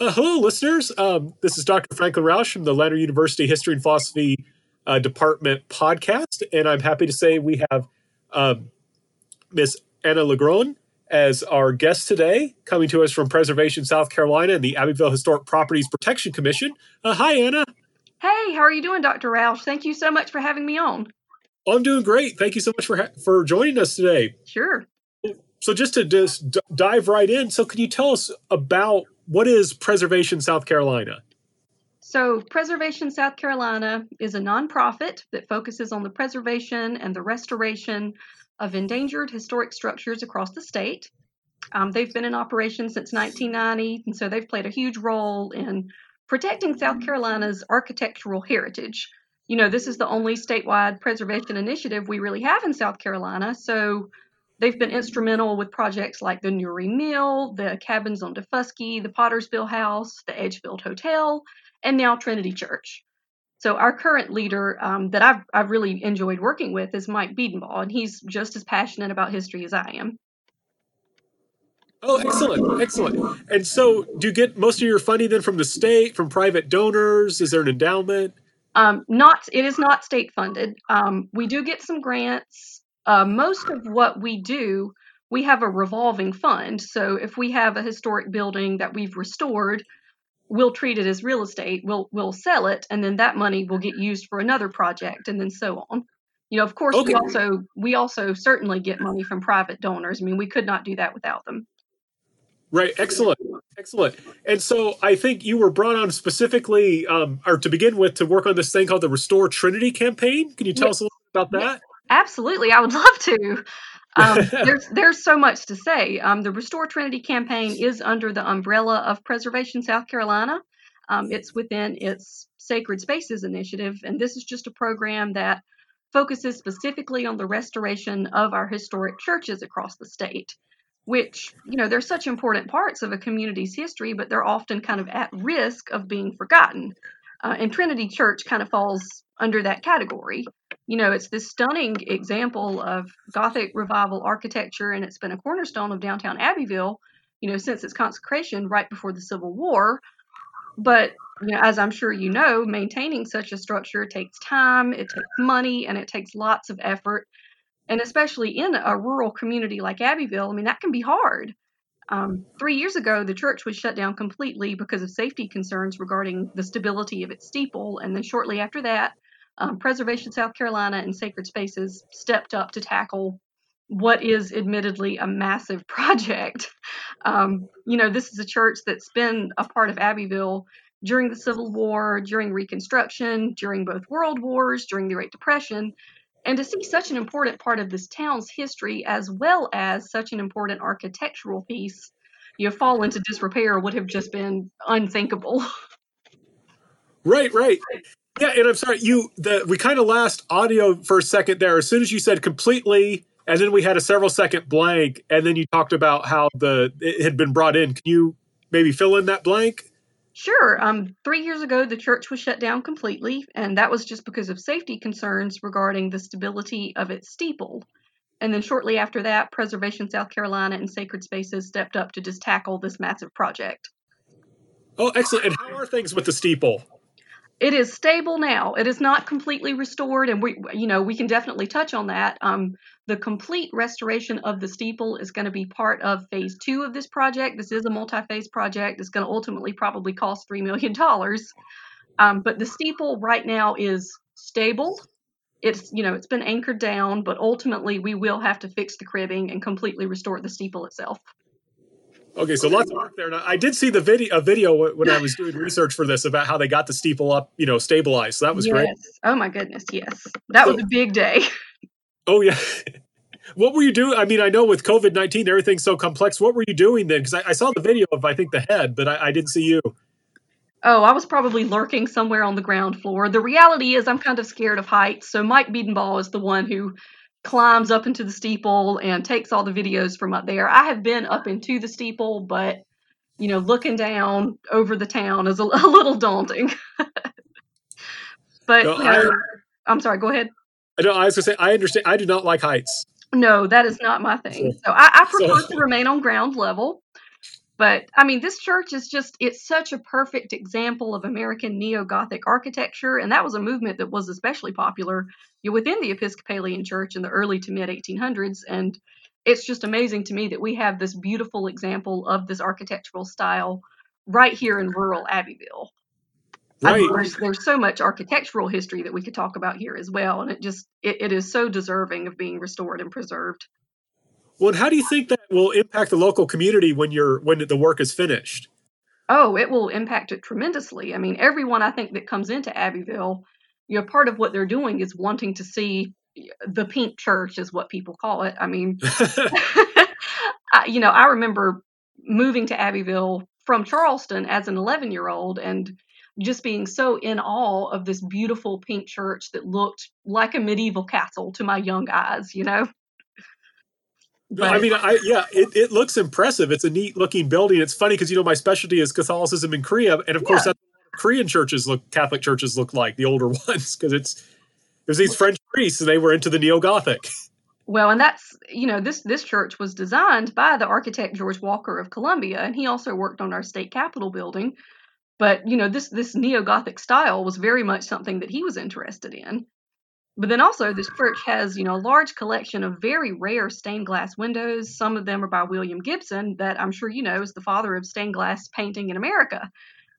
Uh, hello, listeners. Um, this is Dr. Franklin Rausch from the Lander University History and Philosophy uh, Department podcast, and I'm happy to say we have um, Miss Anna Legron as our guest today, coming to us from Preservation, South Carolina, and the Abbeville Historic Properties Protection Commission. Uh, hi, Anna. Hey, how are you doing, Dr. Rausch? Thank you so much for having me on. Oh, I'm doing great. Thank you so much for ha- for joining us today. Sure. So, just to just d- dive right in, so can you tell us about what is Preservation South Carolina? So, Preservation South Carolina is a nonprofit that focuses on the preservation and the restoration of endangered historic structures across the state. Um, they've been in operation since 1990, and so they've played a huge role in protecting South Carolina's architectural heritage. You know, this is the only statewide preservation initiative we really have in South Carolina, so they've been instrumental with projects like the Newry Mill, the cabins on Daufuskie, the Pottersville House, the Edgefield Hotel, and now Trinity Church. So our current leader um, that I've, I've really enjoyed working with is Mike Bedenbaugh, and he's just as passionate about history as I am. Oh, excellent, excellent. And so, do you get most of your funding then from the state, from private donors? Is there an endowment? Um, not, it is not state funded. Um, we do get some grants. Uh, most of what we do, we have a revolving fund. So if we have a historic building that we've restored, we'll treat it as real estate. We'll we'll sell it, and then that money will get used for another project, and then so on. You know, of course, Okay. we also we also certainly get money from private donors. I mean, we could not do that without them. Right, excellent, excellent. And so, I think you were brought on specifically, um, or to begin with, to work on this thing called the Restore Trinity campaign. Can you tell Yeah. us a little bit about that? Absolutely, I would love to. Um, there's there's so much to say. Um, the Restore Trinity campaign is under the umbrella of Preservation South Carolina. Um, it's within its Sacred Spaces initiative, and this is just a program that focuses specifically on the restoration of our historic churches across the state. Which you know they're such important parts of a community's history, but they're often kind of at risk of being forgotten. Uh, and Trinity Church kind of falls under that category you know, it's this stunning example of Gothic revival architecture, and it's been a cornerstone of downtown Abbeville, you know, since its consecration right before the Civil War. But, you know, as I'm sure you know, maintaining such a structure takes time, it takes money, and it takes lots of effort. And especially in a rural community like Abbeville, I mean, that can be hard. Um, three years ago, the church was shut down completely because of safety concerns regarding the stability of its steeple. And then shortly after that, um, Preservation South Carolina and Sacred Spaces stepped up to tackle what is admittedly a massive project. Um, you know, this is a church that's been a part of Abbeville during the Civil War, during Reconstruction, during both World Wars, during the Great Depression. And to see such an important part of this town's history, as well as such an important architectural piece, you know, fall into disrepair would have just been unthinkable. Right, right. Yeah, and I'm sorry, you the we kind of lost audio for a second there. As soon as you said completely, and then we had a several second blank, and then you talked about how the it had been brought in. Can you maybe fill in that blank? Sure. Um, three years ago, the church was shut down completely, and that was just because of safety concerns regarding the stability of its steeple. And then shortly after that, Preservation South Carolina and Sacred Spaces stepped up to just tackle this massive project. Oh, excellent. And how are things with the steeple? It is stable now. It is not completely restored, and we, you know, we can definitely touch on that. Um, the complete restoration of the steeple is going to be part of phase two of this project. This is a multi-phase project. It's going to ultimately probably cost three million dollars. Um, but the steeple right now is stable. It's, you know, it's been anchored down, but ultimately we will have to fix the cribbing and completely restore the steeple itself. Okay, so lots of work there. Now, I did see the video a video when I was doing research for this about how they got the steeple up, you know, stabilized. So that was yes. great. Oh my goodness, yes. That was a big day. Oh yeah. What were you doing? I mean, I know with COVID nineteen, everything's so complex. What were you doing then? Because I, I saw the video of I think the head, but I, I didn't see you. Oh, I was probably lurking somewhere on the ground floor. The reality is, I'm kind of scared of heights. So Mike Bedenbaugh is the one who climbs up into the steeple and takes all the videos from up there. I have been up into the steeple, but you know, looking down over the town is a, a little daunting. but No, you know, I'm sorry. Go ahead. I know. I was gonna say I understand. I do not like heights. No, that is not my thing. So I, I prefer So- to remain on ground level. But I mean, this church is just, it's such a perfect example of American neo Gothic architecture. And that was a movement that was especially popular within the Episcopalian Church in the early to mid 1800s. And it's just amazing to me that we have this beautiful example of this architectural style right here in rural Abbeville. Right. There's, there's so much architectural history that we could talk about here as well, and it just it, it is so deserving of being restored and preserved. Well, how do you think that will impact the local community when you're when the work is finished? Oh, it will impact it tremendously. I mean, everyone I think that comes into Abbeville, you know, part of what they're doing is wanting to see the pink church, is what people call it. I mean, I, you know, I remember moving to Abbeville from Charleston as an 11 year old and just being so in awe of this beautiful pink church that looked like a medieval castle to my young eyes, you know? But, I mean, I yeah, it, it looks impressive. It's a neat looking building. It's funny because you know my specialty is Catholicism in Korea, and of course, that's Korean churches look Catholic churches look like the older ones because it's there's these French priests and they were into the neo Gothic. Well, and that's you know this this church was designed by the architect George Walker of Columbia, and he also worked on our state capitol building. But you know this this neo Gothic style was very much something that he was interested in. But then also this church has you know a large collection of very rare stained glass windows. Some of them are by William Gibson, that I'm sure you know is the father of stained glass painting in America.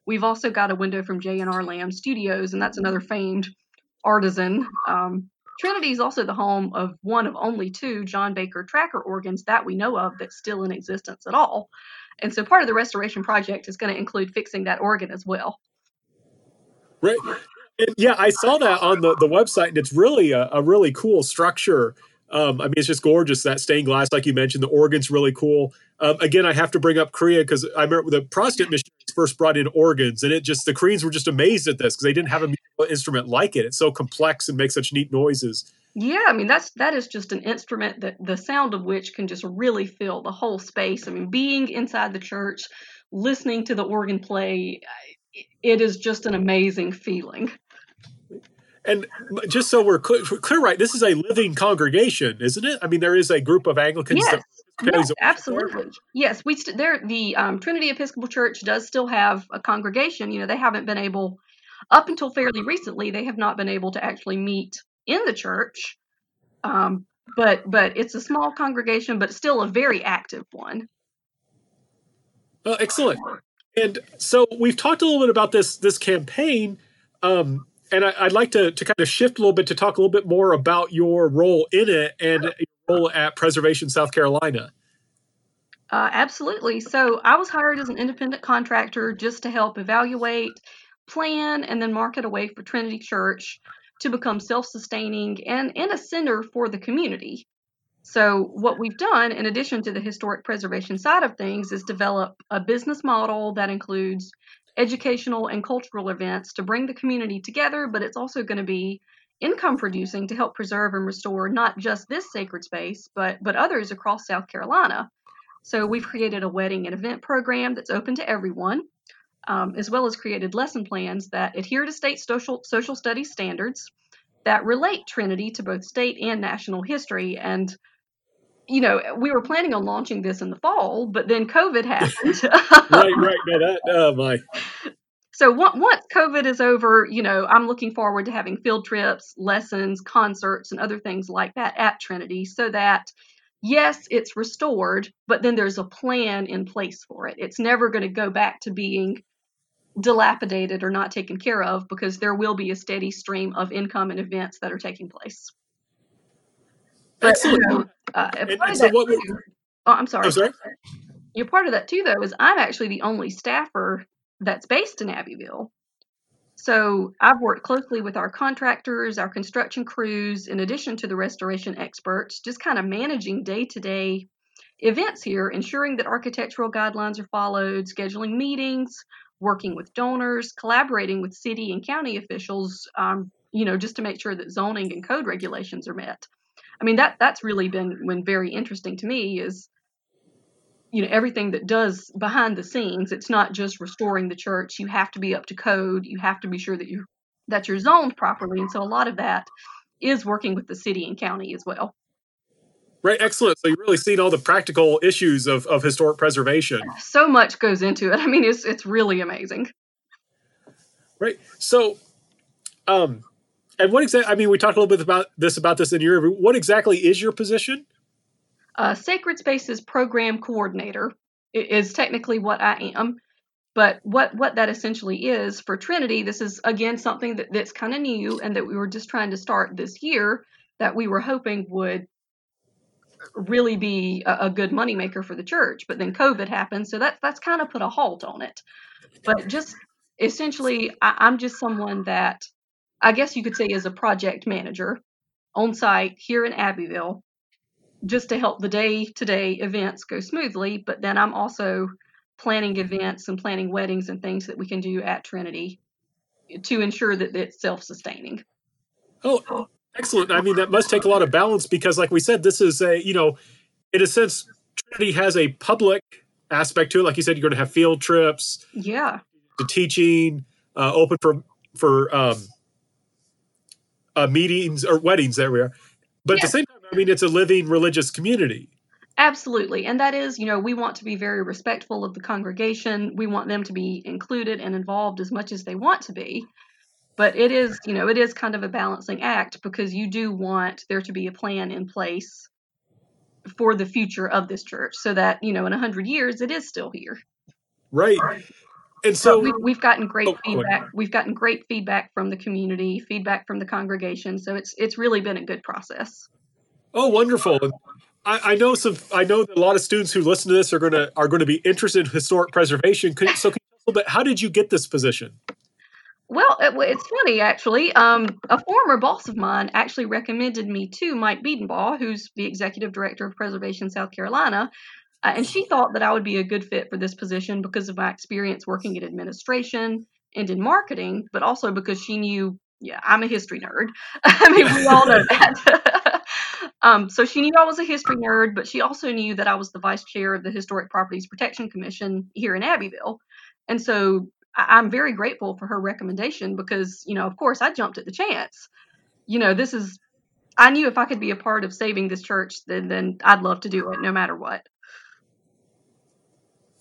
We've also got a window from J&R Lamb Studios, and that's another famed artisan. Um, Trinity is also the home of one of only two John Baker tracker organs that we know of that's still in existence at all. And so part of the restoration project is going to include fixing that organ as well. Right. And yeah, I saw that on the, the website, and it's really a, a really cool structure. Um, I mean, it's just gorgeous. That stained glass, like you mentioned, the organ's really cool. Um, again, I have to bring up Korea because I remember the Protestant missionaries first brought in organs, and it just the Koreans were just amazed at this because they didn't have a musical instrument like it. It's so complex and makes such neat noises. Yeah, I mean that's that is just an instrument that the sound of which can just really fill the whole space. I mean, being inside the church, listening to the organ play, it is just an amazing feeling. And just so we're clear, clear, right, this is a living congregation, isn't it? I mean, there is a group of Anglicans yes. Yes, absolutely. Yes, we st- there the um, Trinity Episcopal Church does still have a congregation. You know, they haven't been able up until fairly recently. They have not been able to actually meet in the church, um, but but it's a small congregation, but still a very active one. Oh, excellent. And so we've talked a little bit about this this campaign. Um, and I, would like to, to kind of shift a little bit to talk a little bit more about your role in it and your role at Preservation South Carolina. Uh, absolutely. So I was hired as an independent contractor just to help evaluate, plan, and then market a way for Trinity Church to become self sustaining and, and a center for the community. So, what we've done, in addition to the historic preservation side of things, is develop a business model that includes educational and cultural events to bring the community together, but it's also going to be income producing to help preserve and restore not just this sacred space, but but others across South Carolina. So we've created a wedding and event program that's open to everyone, um, as well as created lesson plans that adhere to state social social studies standards that relate Trinity to both state and national history. And you know, we were planning on launching this in the fall, but then COVID happened. right, right. No, that, oh my. So once COVID is over, you know, I'm looking forward to having field trips, lessons, concerts, and other things like that at Trinity so that, yes, it's restored, but then there's a plan in place for it. It's never going to go back to being dilapidated or not taken care of because there will be a steady stream of income and events that are taking place. But, Excellent. You know, uh, and, and so what too, oh, I'm sorry. Oh, sorry. You're part of that too, though, is I'm actually the only staffer that's based in Abbeville. So I've worked closely with our contractors, our construction crews, in addition to the restoration experts, just kind of managing day to day events here, ensuring that architectural guidelines are followed, scheduling meetings, working with donors, collaborating with city and county officials, um, you know, just to make sure that zoning and code regulations are met. I mean that that's really been when very interesting to me is you know everything that does behind the scenes. It's not just restoring the church. You have to be up to code. You have to be sure that you that you're zoned properly. And so a lot of that is working with the city and county as well. Right, excellent. So you've really seen all the practical issues of, of historic preservation. So much goes into it. I mean, it's it's really amazing. Right. So, um, and what exactly? I mean, we talked a little bit about this about this in your review. What exactly is your position? Uh, Sacred Spaces Program Coordinator is technically what I am. But what what that essentially is for Trinity, this is again something that, that's kind of new and that we were just trying to start this year that we were hoping would really be a, a good moneymaker for the church. But then COVID happened, so that's that's kind of put a halt on it. But just essentially, I, I'm just someone that I guess you could say as a project manager on site here in Abbeville, just to help the day to day events go smoothly. But then I'm also planning events and planning weddings and things that we can do at Trinity to ensure that it's self sustaining. Oh, excellent. I mean, that must take a lot of balance because, like we said, this is a, you know, in a sense, Trinity has a public aspect to it. Like you said, you're going to have field trips. Yeah. To teaching, uh, open for, for, um, uh, meetings or weddings. There we are. But yes. at the same time, I mean, it's a living religious community. Absolutely. And that is, you know, we want to be very respectful of the congregation. We want them to be included and involved as much as they want to be. But it is, you know, it is kind of a balancing act because you do want there to be a plan in place for the future of this church so that, you know, in 100 years it is still here. Right. And so we, have gotten great oh, feedback. We've gotten great feedback from the community, feedback from the congregation. So it's it's really been a good process. Oh, wonderful! I, I, know some. I know that a lot of students who listen to this are going to are going to be interested in historic preservation. Could, so, can you tell a? How did you get this position? Well, it, it's funny actually. Um, a former boss of mine actually recommended me to Mike Bedenbaugh, who's the executive director of Preservation South Carolina, uh, and she thought that I would be a good fit for this position because of my experience working in administration and in marketing, but also because she knew, yeah, I'm a history nerd. I mean, we all know that. um, so she knew I was a history nerd, but she also knew that I was the vice chair of the Historic Properties Protection Commission here in Abbeville. And so I- I'm very grateful for her recommendation because, you know, of course, I jumped at the chance. You know, this is I knew if I could be a part of saving this church, then then I'd love to do it no matter what.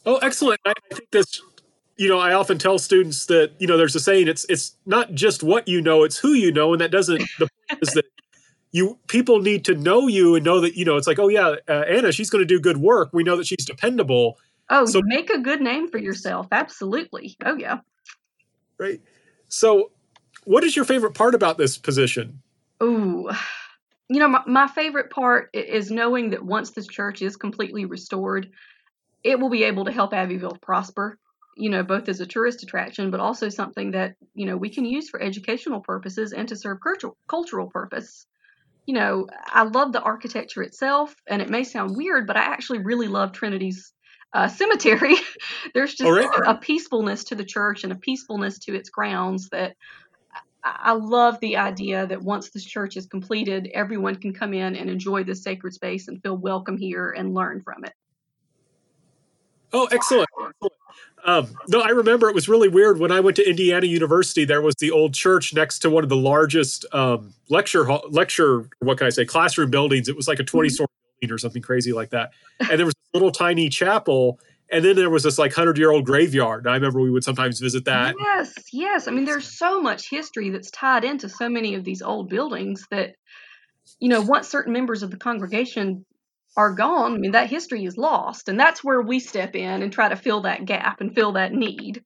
Oh, excellent. I think this you know, I often tell students that, you know, there's a saying it's it's not just what you know, it's who you know, and that doesn't the point is that you people need to know you and know that, you know, it's like, oh yeah, uh, Anna, she's going to do good work. We know that she's dependable. Oh, so make a good name for yourself. Absolutely. Oh yeah. Right. So, what is your favorite part about this position? Oh, you know, my, my favorite part is knowing that once this church is completely restored, it will be able to help Abbeville prosper, you know, both as a tourist attraction, but also something that, you know, we can use for educational purposes and to serve cultural, cultural purpose. You know, I love the architecture itself, and it may sound weird, but I actually really love Trinity's uh, cemetery. There's just a peacefulness to the church and a peacefulness to its grounds that I love the idea that once this church is completed, everyone can come in and enjoy this sacred space and feel welcome here and learn from it. Oh, excellent. Um, no, I remember it was really weird when I went to Indiana University. There was the old church next to one of the largest um, lecture hall, lecture. What can I say? Classroom buildings. It was like a twenty mm-hmm. story building or something crazy like that. And there was a little tiny chapel, and then there was this like hundred year old graveyard. I remember we would sometimes visit that. Yes, yes. I mean, there's so much history that's tied into so many of these old buildings that you know, once certain members of the congregation are gone, I mean, that history is lost. And that's where we step in and try to fill that gap and fill that need.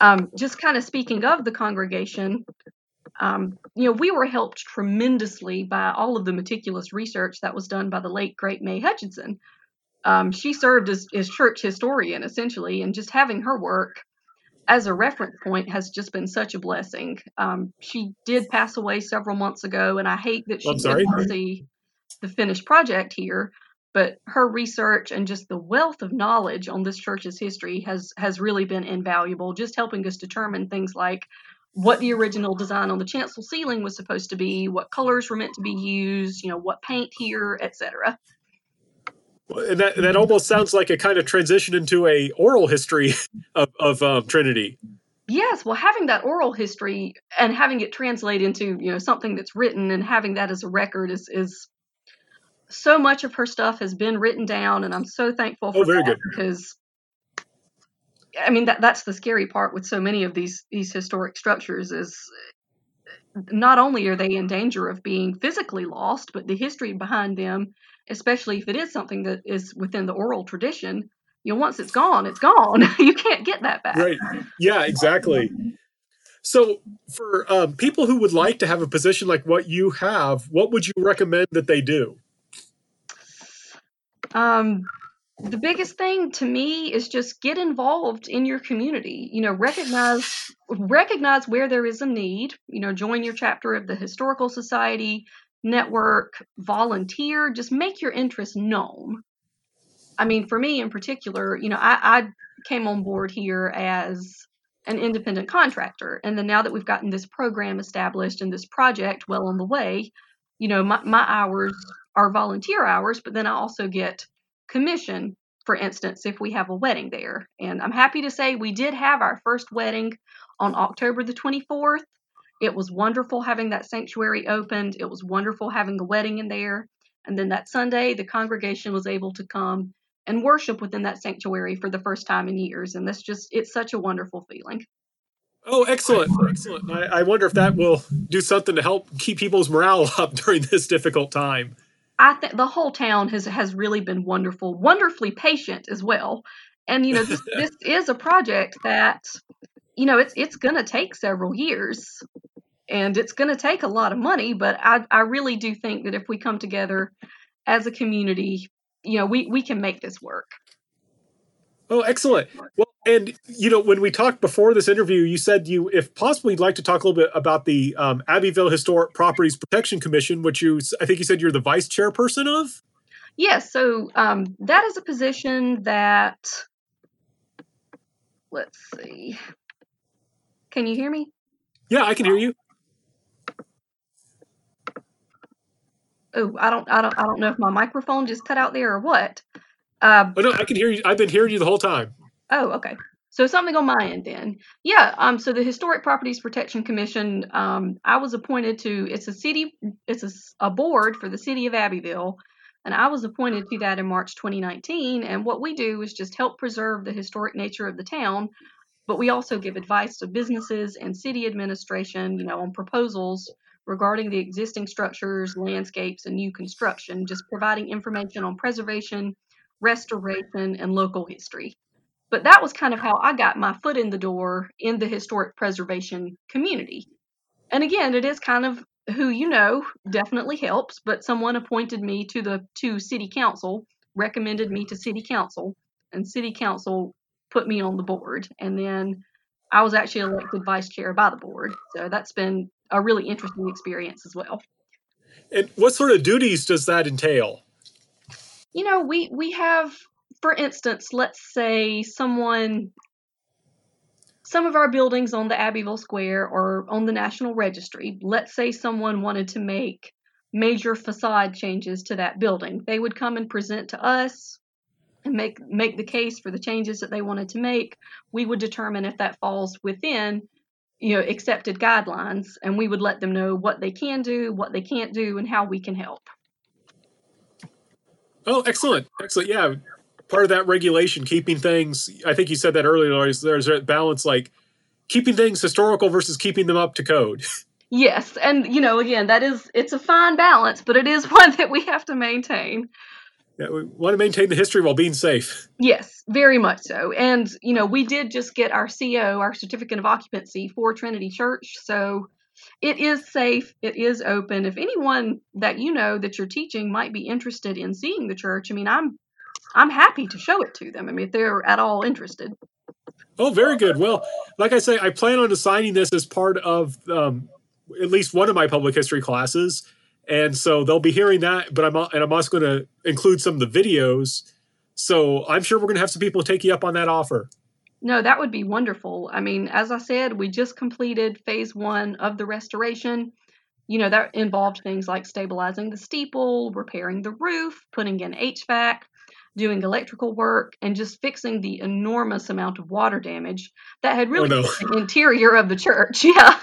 Um, just kind of speaking of the congregation, um, you know, we were helped tremendously by all of the meticulous research that was done by the late, great May Hutchinson. Um, she served as, as church historian, essentially, and just having her work as a reference point has just been such a blessing. Um, she did pass away several months ago, and I hate that she didn't see the finished project here but her research and just the wealth of knowledge on this church's history has has really been invaluable just helping us determine things like what the original design on the chancel ceiling was supposed to be what colors were meant to be used you know what paint here etc and that that almost sounds like a kind of transition into a oral history of, of um, trinity. Yes well having that oral history and having it translate into you know something that's written and having that as a record is is so much of her stuff has been written down, and I'm so thankful for Oh, very that good. because I mean that that's the scary part with so many of these these historic structures is not only are they in danger of being physically lost, but the history behind them, especially if it is something that is within the oral tradition, you know, once it's gone, it's gone. you can't get that back. Right. Yeah, exactly. So, for um, people who would like to have a position like what you have, what would you recommend that they do? Um, the biggest thing to me is just get involved in your community. You know, recognize recognize where there is a need. You know, join your chapter of the historical society, network, volunteer. Just make your interest known. I mean, for me in particular, you know, I, I came on board here as an independent contractor, and then now that we've gotten this program established and this project well on the way, you know, my, my hours are volunteer hours, but then I also get commission, for instance, if we have a wedding there. And I'm happy to say we did have our first wedding on October the 24th. It was wonderful having that sanctuary opened. It was wonderful having a wedding in there. And then that Sunday, the congregation was able to come and worship within that sanctuary for the first time in years. And that's just, it's such a wonderful feeling. Oh, excellent. Excellent. I, I wonder if that will do something to help keep people's morale up during this difficult time. I think the whole town has has really been wonderful, wonderfully patient as well. And you know, this this is a project that you know it's it's going to take several years, and it's going to take a lot of money. But I I really do think that if we come together as a community, you know, we we can make this work. Oh, excellent. Well, and you know, when we talked before this interview, you said you, if possible, you'd like to talk a little bit about the um, Abbeville Historic Properties Protection Commission, which you, I think you said you're the vice chairperson of. Yes, so um, that is a position that. Let's see. Can you hear me? Yeah, I can hear you. Oh, I don't, I don't, I don't know if my microphone just cut out there or what. Uh, Oh no, I can hear you. I've been hearing you the whole time. Oh, okay. So something on my end then. Yeah, um so the Historic Properties Protection Commission um I was appointed to it's a city it's a board for the city of Abbeville and I was appointed to that in March 2019 and what we do is just help preserve the historic nature of the town but we also give advice to businesses and city administration, you know, on proposals regarding the existing structures, landscapes and new construction, just providing information on preservation, restoration and local history but that was kind of how I got my foot in the door in the historic preservation community. And again, it is kind of who you know definitely helps, but someone appointed me to the to city council, recommended me to city council, and city council put me on the board. And then I was actually elected vice chair by the board. So that's been a really interesting experience as well. And what sort of duties does that entail? You know we we have for instance let's say someone some of our buildings on the abbeville square or on the national registry let's say someone wanted to make major facade changes to that building they would come and present to us and make make the case for the changes that they wanted to make. We would determine if that falls within you know accepted guidelines and we would let them know what they can do what they can't do and how we can help Oh, excellent. Excellent. Yeah. Part of that regulation, keeping things, I think you said that earlier, there's a balance like keeping things historical versus keeping them up to code. Yes, and you know, again, that is it's a fine balance, but it is one that we have to maintain. Yeah, we want to maintain the history while being safe. Yes, very much so. And you know, we did just get our CO, our certificate of occupancy for Trinity Church, so it is safe, it is open. If anyone that you know that you're teaching might be interested in seeing the church, I mean, I'm I'm happy to show it to them. I mean, if they're at all interested. Oh, very good. Well, like I say, I plan on assigning this as part of um, at least one of my public history classes, and so they'll be hearing that. But I'm and I'm also going to include some of the videos. So I'm sure we're going to have some people take you up on that offer. No, that would be wonderful. I mean, as I said, we just completed phase one of the restoration. You know, that involved things like stabilizing the steeple, repairing the roof, putting in HVAC, doing electrical work, and just fixing the enormous amount of water damage that had really oh, no. the interior of the church. Yeah.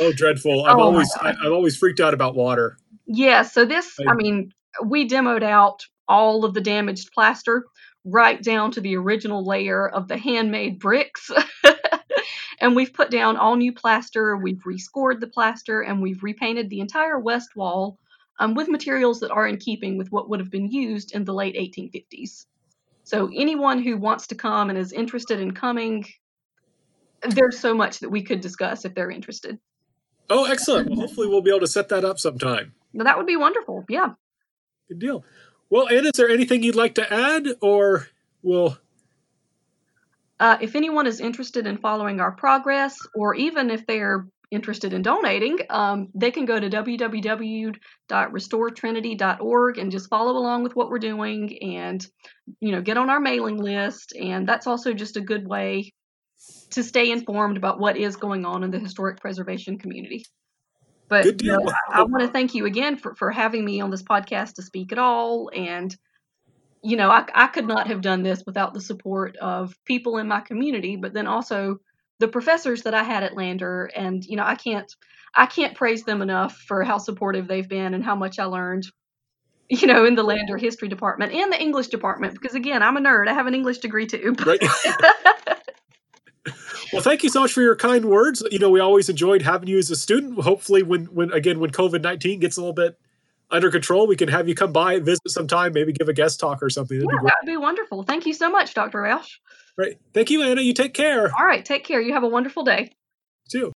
Oh, dreadful! I've Oh, always I, I'm always freaked out about water. yeah. So this, I- I mean, we demoed out all of the damaged plaster right down to the original layer of the handmade bricks. and we've put down all new plaster, we've rescored the plaster, and we've repainted the entire west wall um, with materials that are in keeping with what would have been used in the late 1850s. So anyone who wants to come and is interested in coming, there's so much that we could discuss if they're interested. Oh, excellent. Well, hopefully we'll be able to set that up sometime. Well, that would be wonderful. Yeah. Good deal. Well, Anna, is there anything you'd like to add, or will? Uh, if anyone is interested in following our progress, or even if they're interested in donating, um, they can go to www.restoretrinity.org and just follow along with what we're doing, and you know, get on our mailing list. And that's also just a good way to stay informed about what is going on in the historic preservation community. But you know, I, I want to thank you again for, for having me on this podcast to speak at all. And, you know, I, I could not have done this without the support of people in my community, but then also the professors that I had at Lander. And, you know, I can't I can't praise them enough for how supportive they've been and how much I learned you know, in the Lander history department and the English department, because again, I'm a nerd. I have an English degree too. Right. Well, thank you so much for your kind words. You know, we always enjoyed having you as a student. Hopefully, when when again when COVID nineteen gets a little bit under control, we can have you come by, visit sometime, maybe give a guest talk or something. That'd yeah, be that would be wonderful. Thank you so much, Dr. Rausch. Right. Thank you, Anna. You take care. All right. Take care. You have a wonderful day. too.